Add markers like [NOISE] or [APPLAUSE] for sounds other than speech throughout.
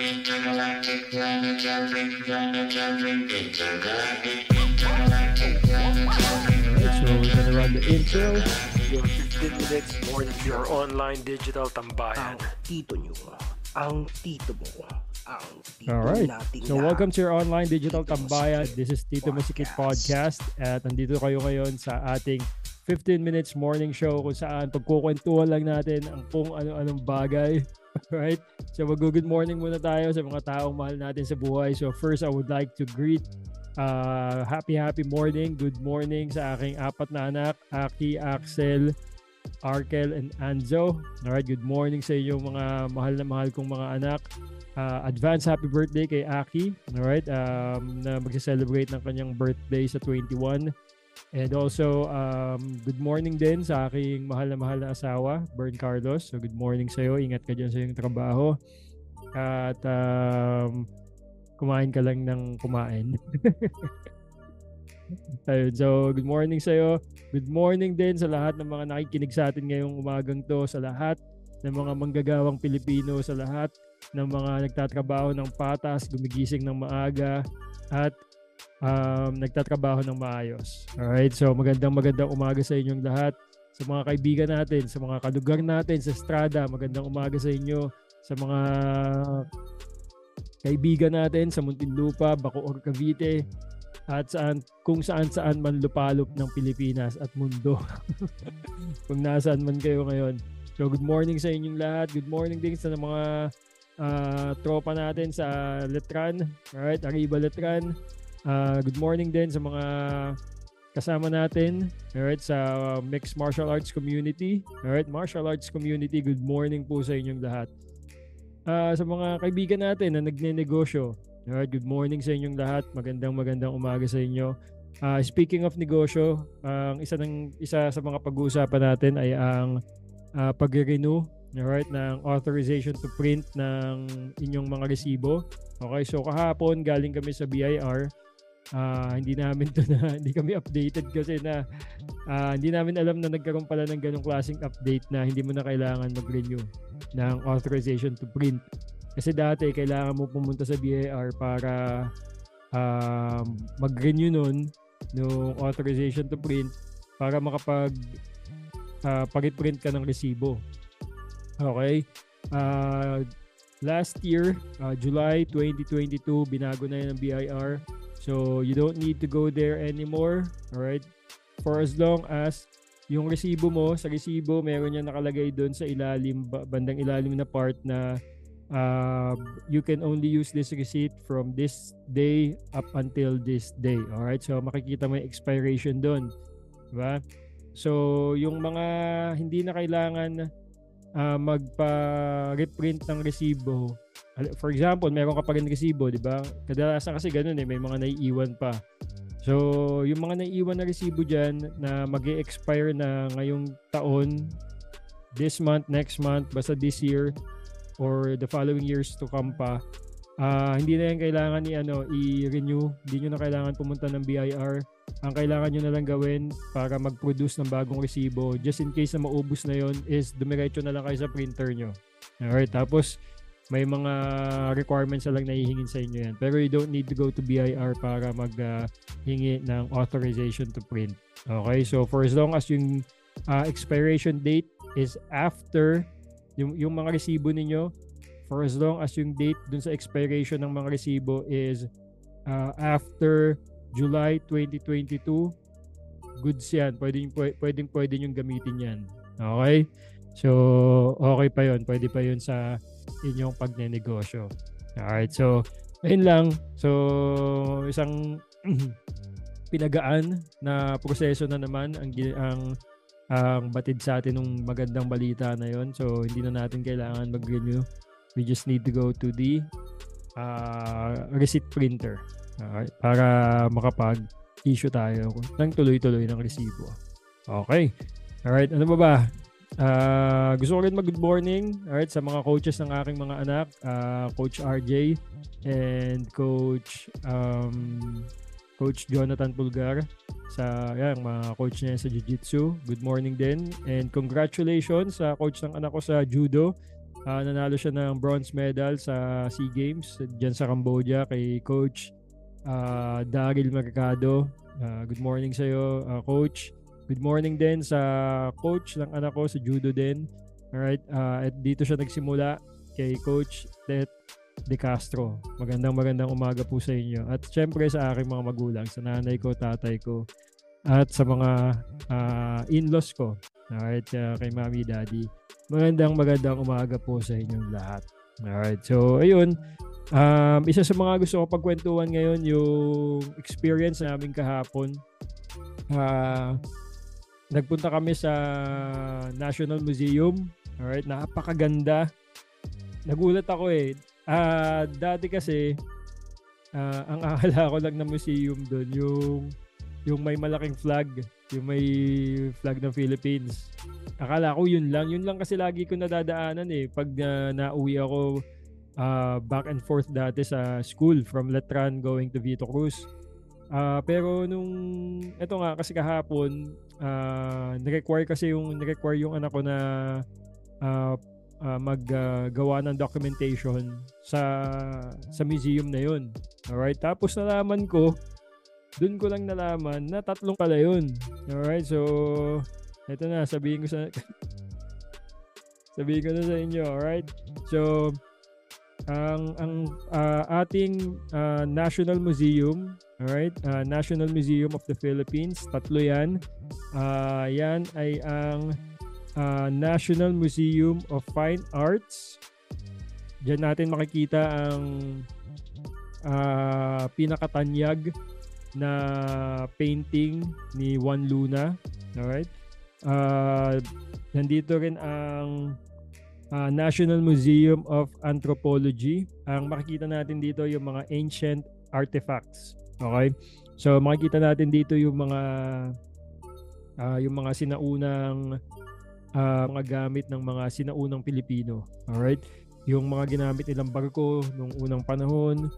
Intergalactic planetary, planetary, intergalactic, intergalactic, planetary, So we're gonna run the intro. Your 15 minutes more than your online digital tambayan. ang tito nyo, ang tito mo, ang tito Alright. nating So welcome to your online digital Tito tambayan. This is Tito Podcast. Podcast at nandito kayo ngayon sa ating 15 minutes morning show kung saan pagkukwentuhan lang natin ang kung ano-anong bagay. [LAUGHS] Right? So mag-good morning muna tayo sa mga taong mahal natin sa buhay. So first, I would like to greet uh, happy happy morning, good morning sa aking apat na anak, Aki, Axel, Arkel, and Anzo. Alright, good morning sa inyo mga mahal na mahal kong mga anak. Uh, advance happy birthday kay Aki, alright, um, na magse-celebrate ng kanyang birthday sa 21. And also, um, good morning din sa aking mahal na mahal na asawa, Bern Carlos. So good morning sa'yo, ingat ka dyan sa iyong trabaho. At um, kumain ka lang ng kumain. [LAUGHS] Ayun, so good morning sa'yo. Good morning din sa lahat ng mga nakikinig sa atin ngayong umagang to, sa lahat ng mga manggagawang Pilipino, sa lahat ng mga nagtatrabaho ng patas, gumigising ng maaga, at um, nagtatrabaho ng maayos. Alright, so magandang magandang umaga sa inyong lahat. Sa mga kaibigan natin, sa mga kalugar natin, sa Strada, magandang umaga sa inyo. Sa mga kaibigan natin sa Muntinlupa, Bacoor, Cavite, at saan, kung saan saan man lupalop ng Pilipinas at mundo. [LAUGHS] kung nasaan man kayo ngayon. So good morning sa inyong lahat. Good morning din sa mga ah, tropa natin sa Letran. Alright, Arriba Letran. Ah, good morning din sa mga kasama natin alright, sa Mixed Martial Arts Community. Alright, Martial Arts Community, good morning po sa inyong lahat. Ah, sa mga kaibigan natin na nagnenegosyo, alright, good morning sa inyong lahat. Magandang magandang umaga sa inyo. Ah, speaking of negosyo, ang isa ng isa sa mga pag-uusapan natin ay ang uh, pag-renew alright, ng authorization to print ng inyong mga resibo. Okay, so kahapon galing kami sa BIR. Ah, hindi namin to na [LAUGHS] hindi kami updated kasi na ah, hindi namin alam na nagkaroon pala ng ganong klaseng update na hindi mo na kailangan mag-renew ng authorization to print. Kasi dati kailangan mo pumunta sa BIR para um, mag-renew nun ng authorization to print para makapag uh, pag-print ka ng resibo. Okay? Uh, last year, uh, July 2022, binago na yun ng BIR. So, you don't need to go there anymore. Alright? For as long as yung resibo mo, sa resibo, meron yan nakalagay doon sa ilalim, ba- bandang ilalim na part na uh, you can only use this receipt from this day up until this day. Alright? So, makikita mo yung expiration doon. Diba? So, yung mga hindi na kailangan ah, magpa-reprint ng resibo. For example, meron ka pa rin resibo, di ba? Kadalasan kasi ganun eh, may mga naiiwan pa. So, yung mga naiiwan na resibo dyan na mag expire na ngayong taon, this month, next month, basta this year, or the following years to come pa, ah, hindi na yan kailangan ni ano, i-renew. Hindi nyo na kailangan pumunta ng BIR ang kailangan nyo na lang gawin para mag-produce ng bagong resibo just in case na maubos na yon is dumiretso na lang kayo sa printer nyo. Alright, tapos may mga requirements na lang na hihingin sa inyo yan. Pero you don't need to go to BIR para maghingi ng authorization to print. Okay, so for as long as yung ah, expiration date is after yung, yung mga resibo ninyo, for as long as yung date dun sa expiration ng mga resibo is ah, after July 2022, goods yan. Pwedeng, pwe- pwedeng, pwede yung gamitin yan. Okay? So, okay pa yon Pwede pa yon sa inyong pagnenegosyo. Alright, so, ayun lang. So, isang [CLEARS THROAT] pinagaan na proseso na naman ang, ang ang batid sa atin ng magandang balita na yon. So, hindi na natin kailangan mag-renew. We just need to go to the uh, receipt printer. Alright, para makapag-issue tayo ng tuloy-tuloy ng resibo. Okay. Alright, ano ba ba? Ah, gusto ko rin mag-good morning alright, sa mga coaches ng aking mga anak, ah, Coach RJ and Coach um, Coach Jonathan Pulgar sa yan, mga coach niya sa Jiu-Jitsu. Good morning din and congratulations sa coach ng anak ko sa Judo Ah, nanalo siya ng bronze medal sa SEA Games diyan sa Cambodia kay coach ah, Daryl Mercado. Ah, good morning sa iyo, coach. Good morning din sa coach ng anak ko sa judo din. Alright, ah, at dito siya nagsimula kay coach Tet De Castro. Magandang magandang umaga po sa inyo. At syempre sa aking mga magulang, sa nanay ko, tatay ko, at sa mga ah, in-laws ko. Alright, ah, kay mami, daddy. Magandang magandang umaga po sa inyong lahat. Alright, so ayun. Um, isa sa mga gusto ko pagkwentuhan ngayon yung experience namin kahapon. Ah, nagpunta kami sa National Museum. Alright, napakaganda. Nagulat ako eh. Ah, dati kasi ah, ang akala ko lang na museum doon yung yung may malaking flag, yung may flag ng Philippines. Akala ko yun lang. Yun lang kasi lagi ko nadadaanan eh. Pag ah, nauwi ako ah, back and forth dati sa school from Letran going to Vito Cruz. Ah, pero nung eto nga kasi kahapon ah ni-require kasi yung ni-require yung anak ko na ah, ah, maggawa ng documentation sa sa museum na yun. Alright, tapos nalaman ko doon ko lang nalaman na tatlong pala yun. Alright, so eto na, sabihin ko sa [LAUGHS] sabihin ko na sa inyo, alright? So, ang ang ah, ating ah, National Museum, alright? ah, National Museum of the Philippines, tatlo 'yan. Ah, 'yan ay ang ah, National Museum of Fine Arts. Diyan natin makikita ang ah, pinakatanyag na painting ni Juan Luna. Alright? Ah, nandito rin ang ah, National Museum of Anthropology. Ang makikita natin dito yung mga ancient artifacts. Okay? So makikita natin dito yung mga ah, yung mga sinaunang ah, mga gamit ng mga sinaunang Pilipino. Alright? Yung mga ginamit nilang barko nung unang panahon,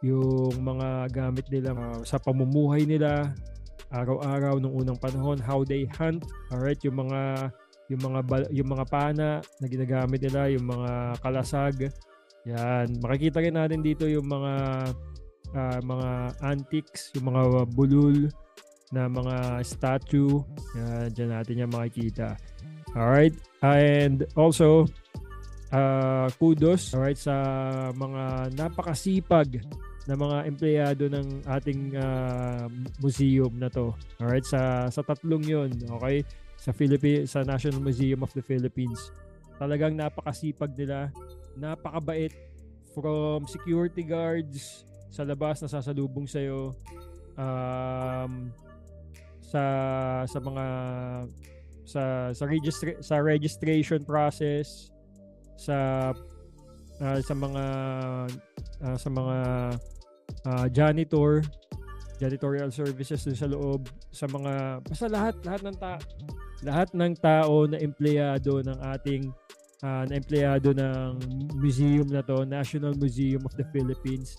yung mga gamit nila ah, sa pamumuhay nila araw-araw nung unang panahon, how they hunt, alright, yung mga yung mga yung mga pana na ginagamit nila, yung mga kalasag. Yan, makikita rin natin dito yung mga ah, mga antiques, yung mga bulul na mga statue. Yan, dyan natin yan makikita. Alright, and also uh, kudos alright sa mga napakasipag na mga empleyado ng ating ah, museum na to. Alright, sa sa tatlong 'yon, okay? Sa Philippi sa National Museum of the Philippines. Talagang napakasipag nila, napakabait from security guards sa labas na sasalubong sa iyo um, sa sa mga sa sa registra- sa registration process sa ah, sa mga ah, sa mga ah, janitor janitorial services dun sa loob sa mga basta lahat lahat ng ta lahat ng tao na empleyado ng ating ah, na empleyado ng museum na to National Museum of the Philippines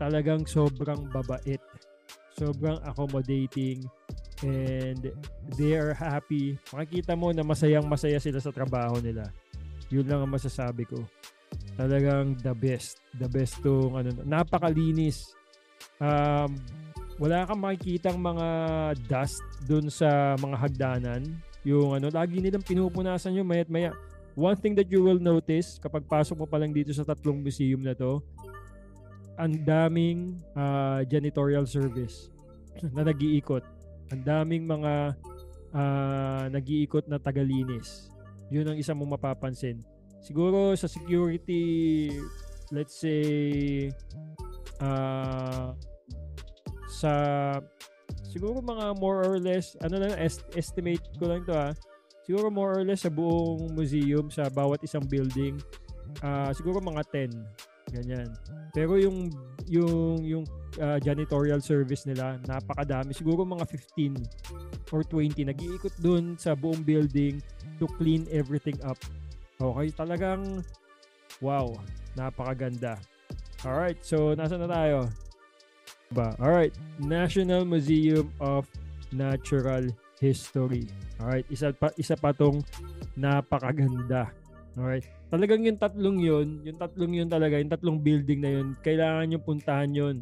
talagang sobrang babait. Sobrang accommodating and they are happy. Makikita mo na masayang masaya sila sa trabaho nila. Yun lang ang masasabi ko. Talagang the best. The best tong ano napakalinis. Um wala kang makikitang mga dust dun sa mga hagdanan. Yung ano lagi nilang pinupunasan yung mayat maya. One thing that you will notice kapag pasok mo pa lang dito sa tatlong museum na to ang daming ah, janitorial service [CLEARS THROAT] na nag-iikot. Ang daming mga ah, nag-iikot na tagalinis. Yun ang isa mong mapapansin. Siguro sa security let's say ah sa siguro mga more or less ano lang est- estimate ko lang to ha. Siguro more or less sa buong museum sa bawat isang building ah siguro mga 10 ganyan. Pero yung yung yung ah, janitorial service nila napakadami. Siguro mga 15 or 20 nag-iikot dun sa buong building to clean everything up. Okay, talagang wow, napakaganda. Alright, so nasa na tayo? Ba? Alright, National Museum of Natural History. Alright, isa pa, isa pa tong napakaganda. Alright. Talagang yung tatlong yun, yung tatlong yun talaga, yung tatlong building na yun, kailangan nyo puntahan yun.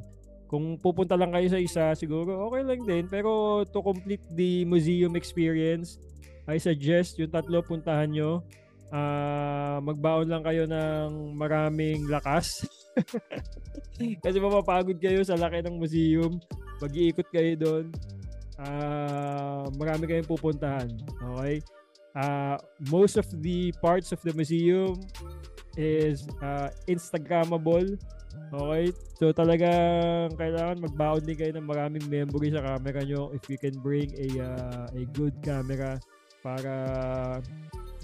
Kung pupunta lang kayo sa isa, siguro okay lang din. Pero to complete the museum experience, I suggest yung tatlo puntahan nyo. Ah, magbaon lang kayo ng maraming lakas. [LAUGHS] Kasi mapapagod kayo sa laki ng museum. Mag-iikot kayo doon. Ah, marami kayong pupuntahan. Okay? Ah, most of the parts of the museum is uh, Instagrammable. Okay? So talagang kailangan magbaon din kayo ng maraming memory sa camera nyo if you can bring a uh, a good camera para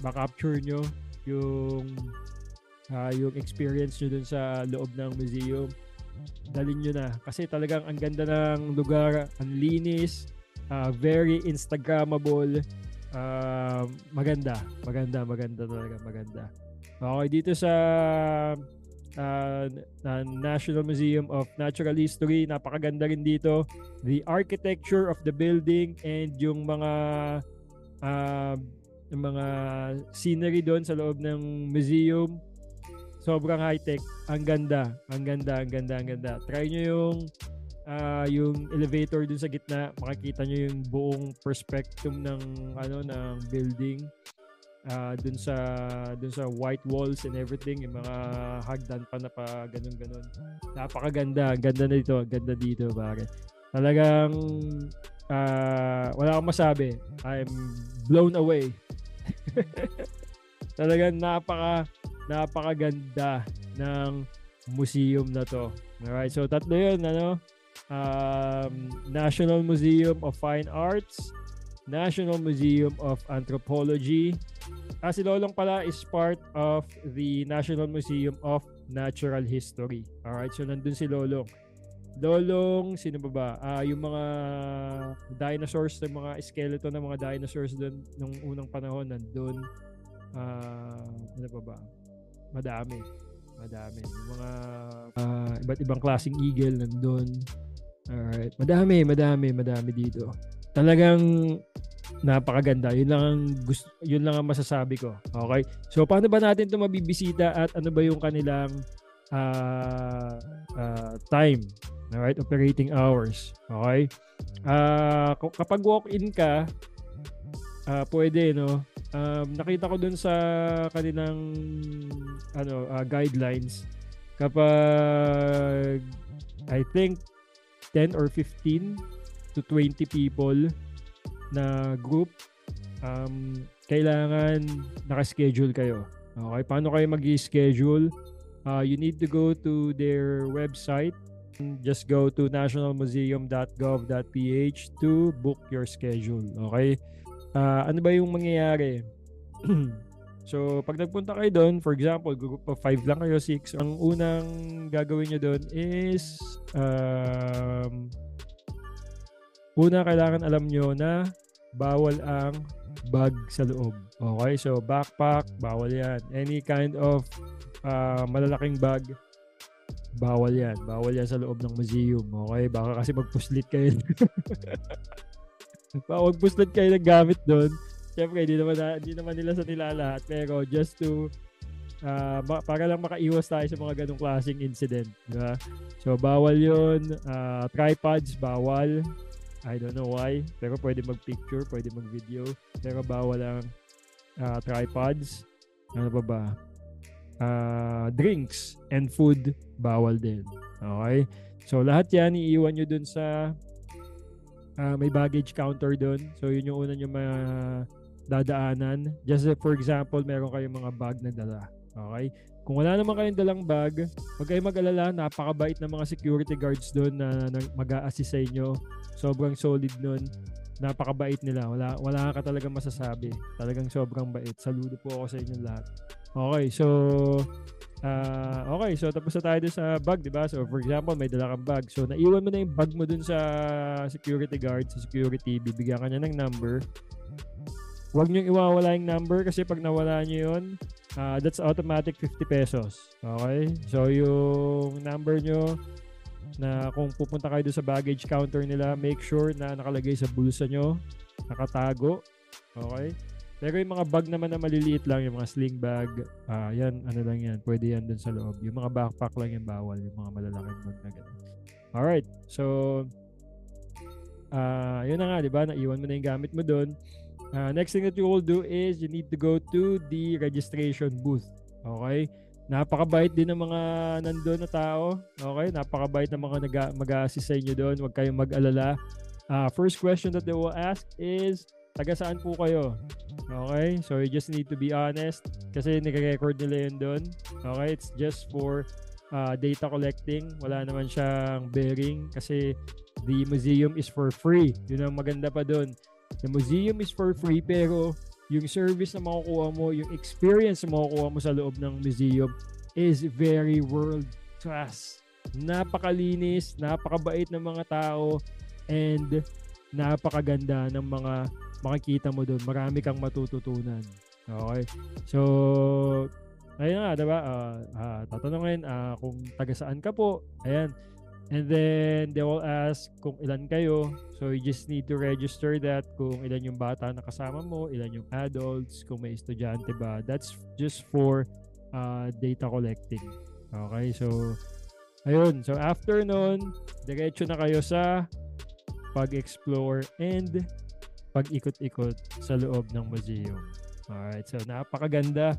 ma-capture nyo yung ah, yung experience nyo dun sa loob ng museum. Dalin nyo na. Kasi talagang ang ganda ng lugar, ang linis, ah, very Instagrammable, ah, maganda, maganda, maganda talaga, maganda. Okay, dito sa ah, na National Museum of Natural History, napakaganda rin dito. The architecture of the building and yung mga ah, yung mga scenery doon sa loob ng museum. Sobrang high-tech. Ang ganda. Ang ganda, ang ganda, ang ganda. Try nyo yung ah, yung elevator dun sa gitna. Makikita nyo yung buong perspective ng ano ng building. Ah, dun sa dun sa white walls and everything, yung mga hagdan pa na pa ganun ganun. Napakaganda, ang ganda na dito, ang ganda dito, pare. Talagang ah, wala akong masabi. I'm blown away. [LAUGHS] Talagang napaka napakaganda ng museum na to. Alright, so tatlo yun, ano? Um, National Museum of Fine Arts, National Museum of Anthropology. Ah, si Lolong pala is part of the National Museum of Natural History. Alright, so nandun si Lolong. Lolong, sino ba ba? Ah, yung mga dinosaurs, yung mga skeleton ng mga dinosaurs doon nung unang panahon nandun. Ah, ano pa ba? Madami. Madami. Yung mga ah, iba't ibang klaseng eagle nandun. Alright. Madami, madami, madami dito. Talagang napakaganda. Yun lang ang gusto, yun lang ang masasabi ko. Okay? So paano ba natin 'to mabibisita at ano ba yung kanilang ah ah, time? Alright, operating hours. Okay? Ku- kapag walk-in ka, ah pwede no. Um, nakita ko dun sa kanilang ano ah, guidelines kapag I think 10 or 15 to 20 people na group um, kailangan naka-schedule kayo. Okay, paano kayo mag-schedule? Uh, you need to go to their website. Just go to nationalmuseum.gov.ph to book your schedule. Okay? Ah, ano ba yung mangyayari? [CLEARS THROAT] so, pag nagpunta kayo doon, for example, group of 5 lang kayo, 6, ang unang gagawin nyo doon is um, una, kailangan alam nyo na bawal ang bag sa loob. Okay? So, backpack, bawal yan. Any kind of ah, malalaking bag, bawal yan. Bawal yan sa loob ng museum. Okay? Baka kasi magpuslit kayo. [LAUGHS] Baka magpuslit kayo ng gamit doon. Siyempre, hindi naman, na, hindi naman nila sa nila lahat. Pero just to, ma- para lang makaiwas tayo sa mga ganong klaseng incident. Di ba? So, bawal yun. Ah, tripods, bawal. I don't know why. Pero pwede mag-picture, pwede mag-video. Pero bawal ang ah, tripods. Ano pa ba? Ah, drinks and food, bawal din. Okay? So, lahat yan, iiwan nyo dun sa ah, may baggage counter dun. So, yun yung una nyo ma dadaanan. Just uh, for example, meron kayong mga bag na dala. Okay? Kung wala naman kayong dalang bag, huwag kayong mag-alala, napakabait ng mga security guards doon na, na mag-a-assist sa inyo. Sobrang solid nun. Napakabait nila. Wala, wala ka talaga masasabi. Talagang sobrang bait. Saludo po ako sa inyo lahat. Okay, so ah okay, so tapos na tayo dun sa bag, di ba? So for example, may dala kang bag. So naiwan mo na yung bag mo dun sa security guard, sa security, bibigyan ka niya ng number. Huwag niyong iwawala yung number kasi pag nawala niyo yun, ah, that's automatic 50 pesos. Okay? So yung number niyo na kung pupunta kayo sa baggage counter nila, make sure na nakalagay sa bulsa nyo, nakatago. Okay? Pero yung mga bag naman na maliliit lang, yung mga sling bag, ah yan, ano lang yan, pwede yan dun sa loob. Yung mga backpack lang yung bawal, yung mga malalaking bag na ganun. Alright, so, ah yun na nga, di ba? Naiwan mo na yung gamit mo dun. Ah, next thing that you will do is you need to go to the registration booth. Okay? Napakabait din ng mga nandun na tao. Okay? Napakabait ng mga mag-assist sa inyo doon. Huwag kayong mag-alala. Ah, first question that they will ask is, taga saan po kayo? Okay? So you just need to be honest kasi nire-record nila yun doon. Okay? It's just for ah, data collecting. Wala naman siyang bearing kasi the museum is for free. Yun ang maganda pa doon. The museum is for free pero yung service na makukuha mo, yung experience na makukuha mo sa loob ng museum is very world class. Napakalinis, napakabait ng mga tao, and napakaganda ng mga makikita mo doon. Marami kang matututunan. Okay? So, ayun nga, diba? Uh, uh, tatanungin uh, kung taga saan ka po. Ayan. And then, they will ask kung ilan kayo. So, you just need to register that kung ilan yung bata na kasama mo, ilan yung adults, kung may estudyante ba. That's just for uh, data collecting. Okay, so, ayun. So, after nun, diretso na kayo sa pag-explore and pag-ikot-ikot sa loob ng museum. Alright, so napakaganda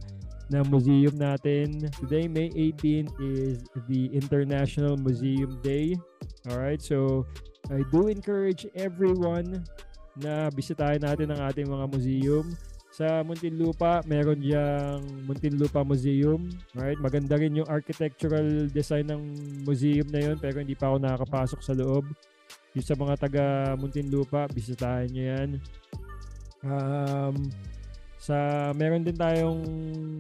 na museum natin. Today, May 18 is the International Museum Day. Alright, so I do encourage everyone na bisitahin natin ang ating mga museum. Sa Muntinlupa, meron diyang Muntinlupa Museum. Right? Maganda rin yung architectural design ng museum na yun pero hindi pa ako nakakapasok sa loob. Yung sa mga taga Muntinlupa, bisitahin nyo yan. Um, sa meron din tayong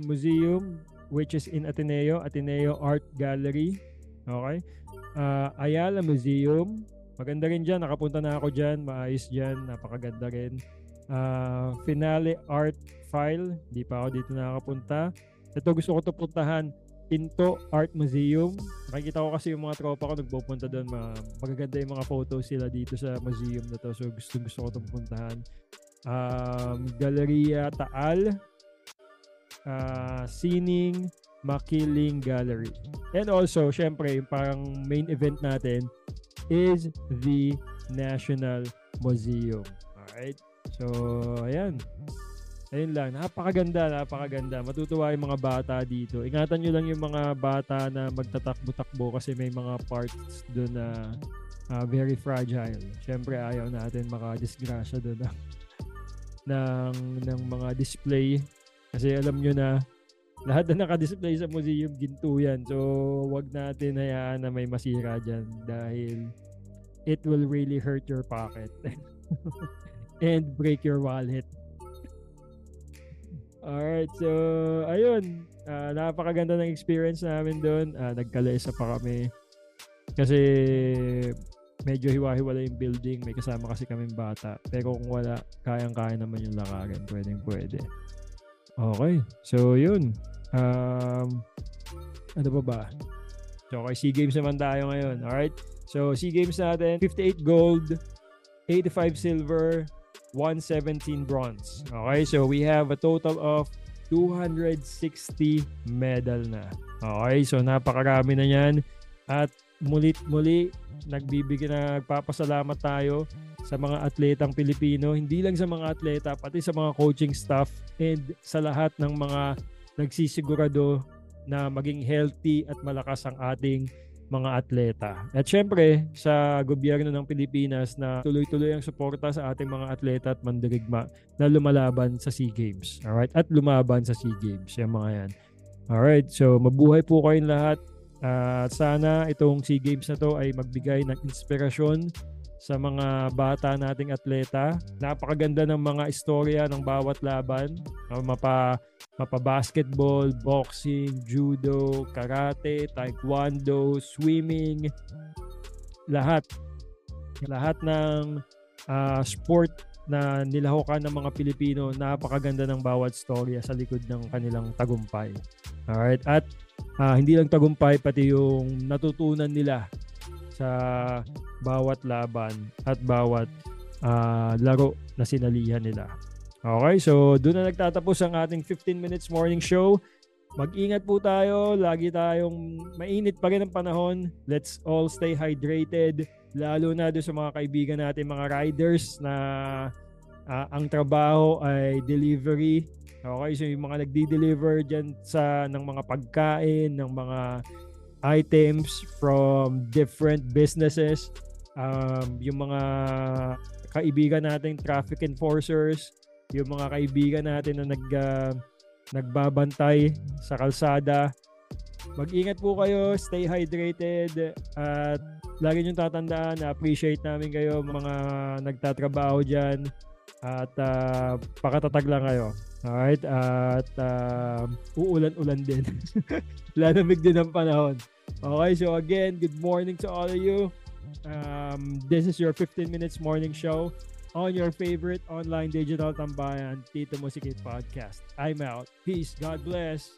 museum which is in Ateneo, Ateneo Art Gallery. Okay? Uh, Ayala Museum. Maganda rin dyan. Nakapunta na ako dyan. Maayos dyan. Napakaganda rin. Uh, Finale Art File. Hindi pa ako dito nakakapunta. Ito gusto ko to puntahan. Pinto Art Museum. Nakikita ko kasi yung mga tropa ko nagpupunta doon. Magaganda yung mga photos sila dito sa museum na to. So gusto gusto ko itong puntahan um, Galeria Taal, uh, Sining Makiling Gallery. And also, syempre, yung parang main event natin is the National Museum. Alright? So, ayan. Ayun lang. Napakaganda, napakaganda. Matutuwa yung mga bata dito. Ingatan nyo lang yung mga bata na magtatakbo-takbo kasi may mga parts doon na uh, very fragile. Syempre, ayaw natin makadisgrasya doon [LAUGHS] ng, ng mga display. Kasi alam nyo na, lahat na naka-display sa museum, ginto yan. So, wag natin hayaan na may masira dyan dahil it will really hurt your pocket [LAUGHS] and break your wallet. Alright, so, ayun. Uh, napakaganda ng experience namin doon. Uh, nagkalesa pa kami. Kasi medyo hiwa-hiwala yung building. May kasama kasi kaming bata. Pero kung wala, kayang-kaya naman yung lakarin. Pwedeng pwede. Okay. So, yun. Um, ano pa ba? So, okay, SEA Games naman tayo ngayon. Alright? So, SEA Games natin, 58 gold, 85 silver, 117 bronze. Okay? So, we have a total of 260 medal na. Okay? So, napakarami na yan. At mulit muli nagbibigay na nagpapasalamat tayo sa mga atletang Pilipino, hindi lang sa mga atleta, pati sa mga coaching staff and sa lahat ng mga nagsisigurado na maging healthy at malakas ang ating mga atleta. At syempre, sa gobyerno ng Pilipinas na tuloy-tuloy ang suporta sa ating mga atleta at mandirigma na lumalaban sa SEA Games. Alright? At lumaban sa SEA Games. Yung mga yan. Alright, so mabuhay po kayong lahat. At uh, sana itong SEA Games na to ay magbigay ng inspirasyon sa mga bata nating atleta. Napakaganda ng mga istorya ng bawat laban. Uh, mapa, mapa basketball, boxing, judo, karate, taekwondo, swimming, lahat. Lahat ng uh, sport na nilahukan ng mga Pilipino, napakaganda ng bawat storya sa likod ng kanilang tagumpay. Alright? At uh, hindi lang tagumpay pati yung natutunan nila sa bawat laban at bawat uh, laro na sinalihan nila. Okay, so doon na nagtatapos ang ating 15 minutes morning show. Mag-ingat po tayo. Lagi tayong mainit pa rin ang panahon. Let's all stay hydrated. Lalo na doon sa mga kaibigan natin, mga riders na uh, ang trabaho ay delivery. Okay, so yung mga nagdi-deliver dyan sa, ng mga pagkain, ng mga items from different businesses. Um, yung mga kaibigan nating traffic enforcers, yung mga kaibigan natin na nag uh, nagbabantay sa kalsada. Mag-ingat po kayo, stay hydrated at lagi niyong tatandaan na appreciate namin kayo mga nagtatrabaho diyan at uh, pakatatag lang kayo. Alright? At uh, uulan-ulan din. [LAUGHS] Lalamig din ang panahon. Okay, so again, good morning to all of you. Um, this is your 15 minutes morning show on your favorite online digital tambayan, Tito Musikit Podcast. I'm out. Peace. God bless.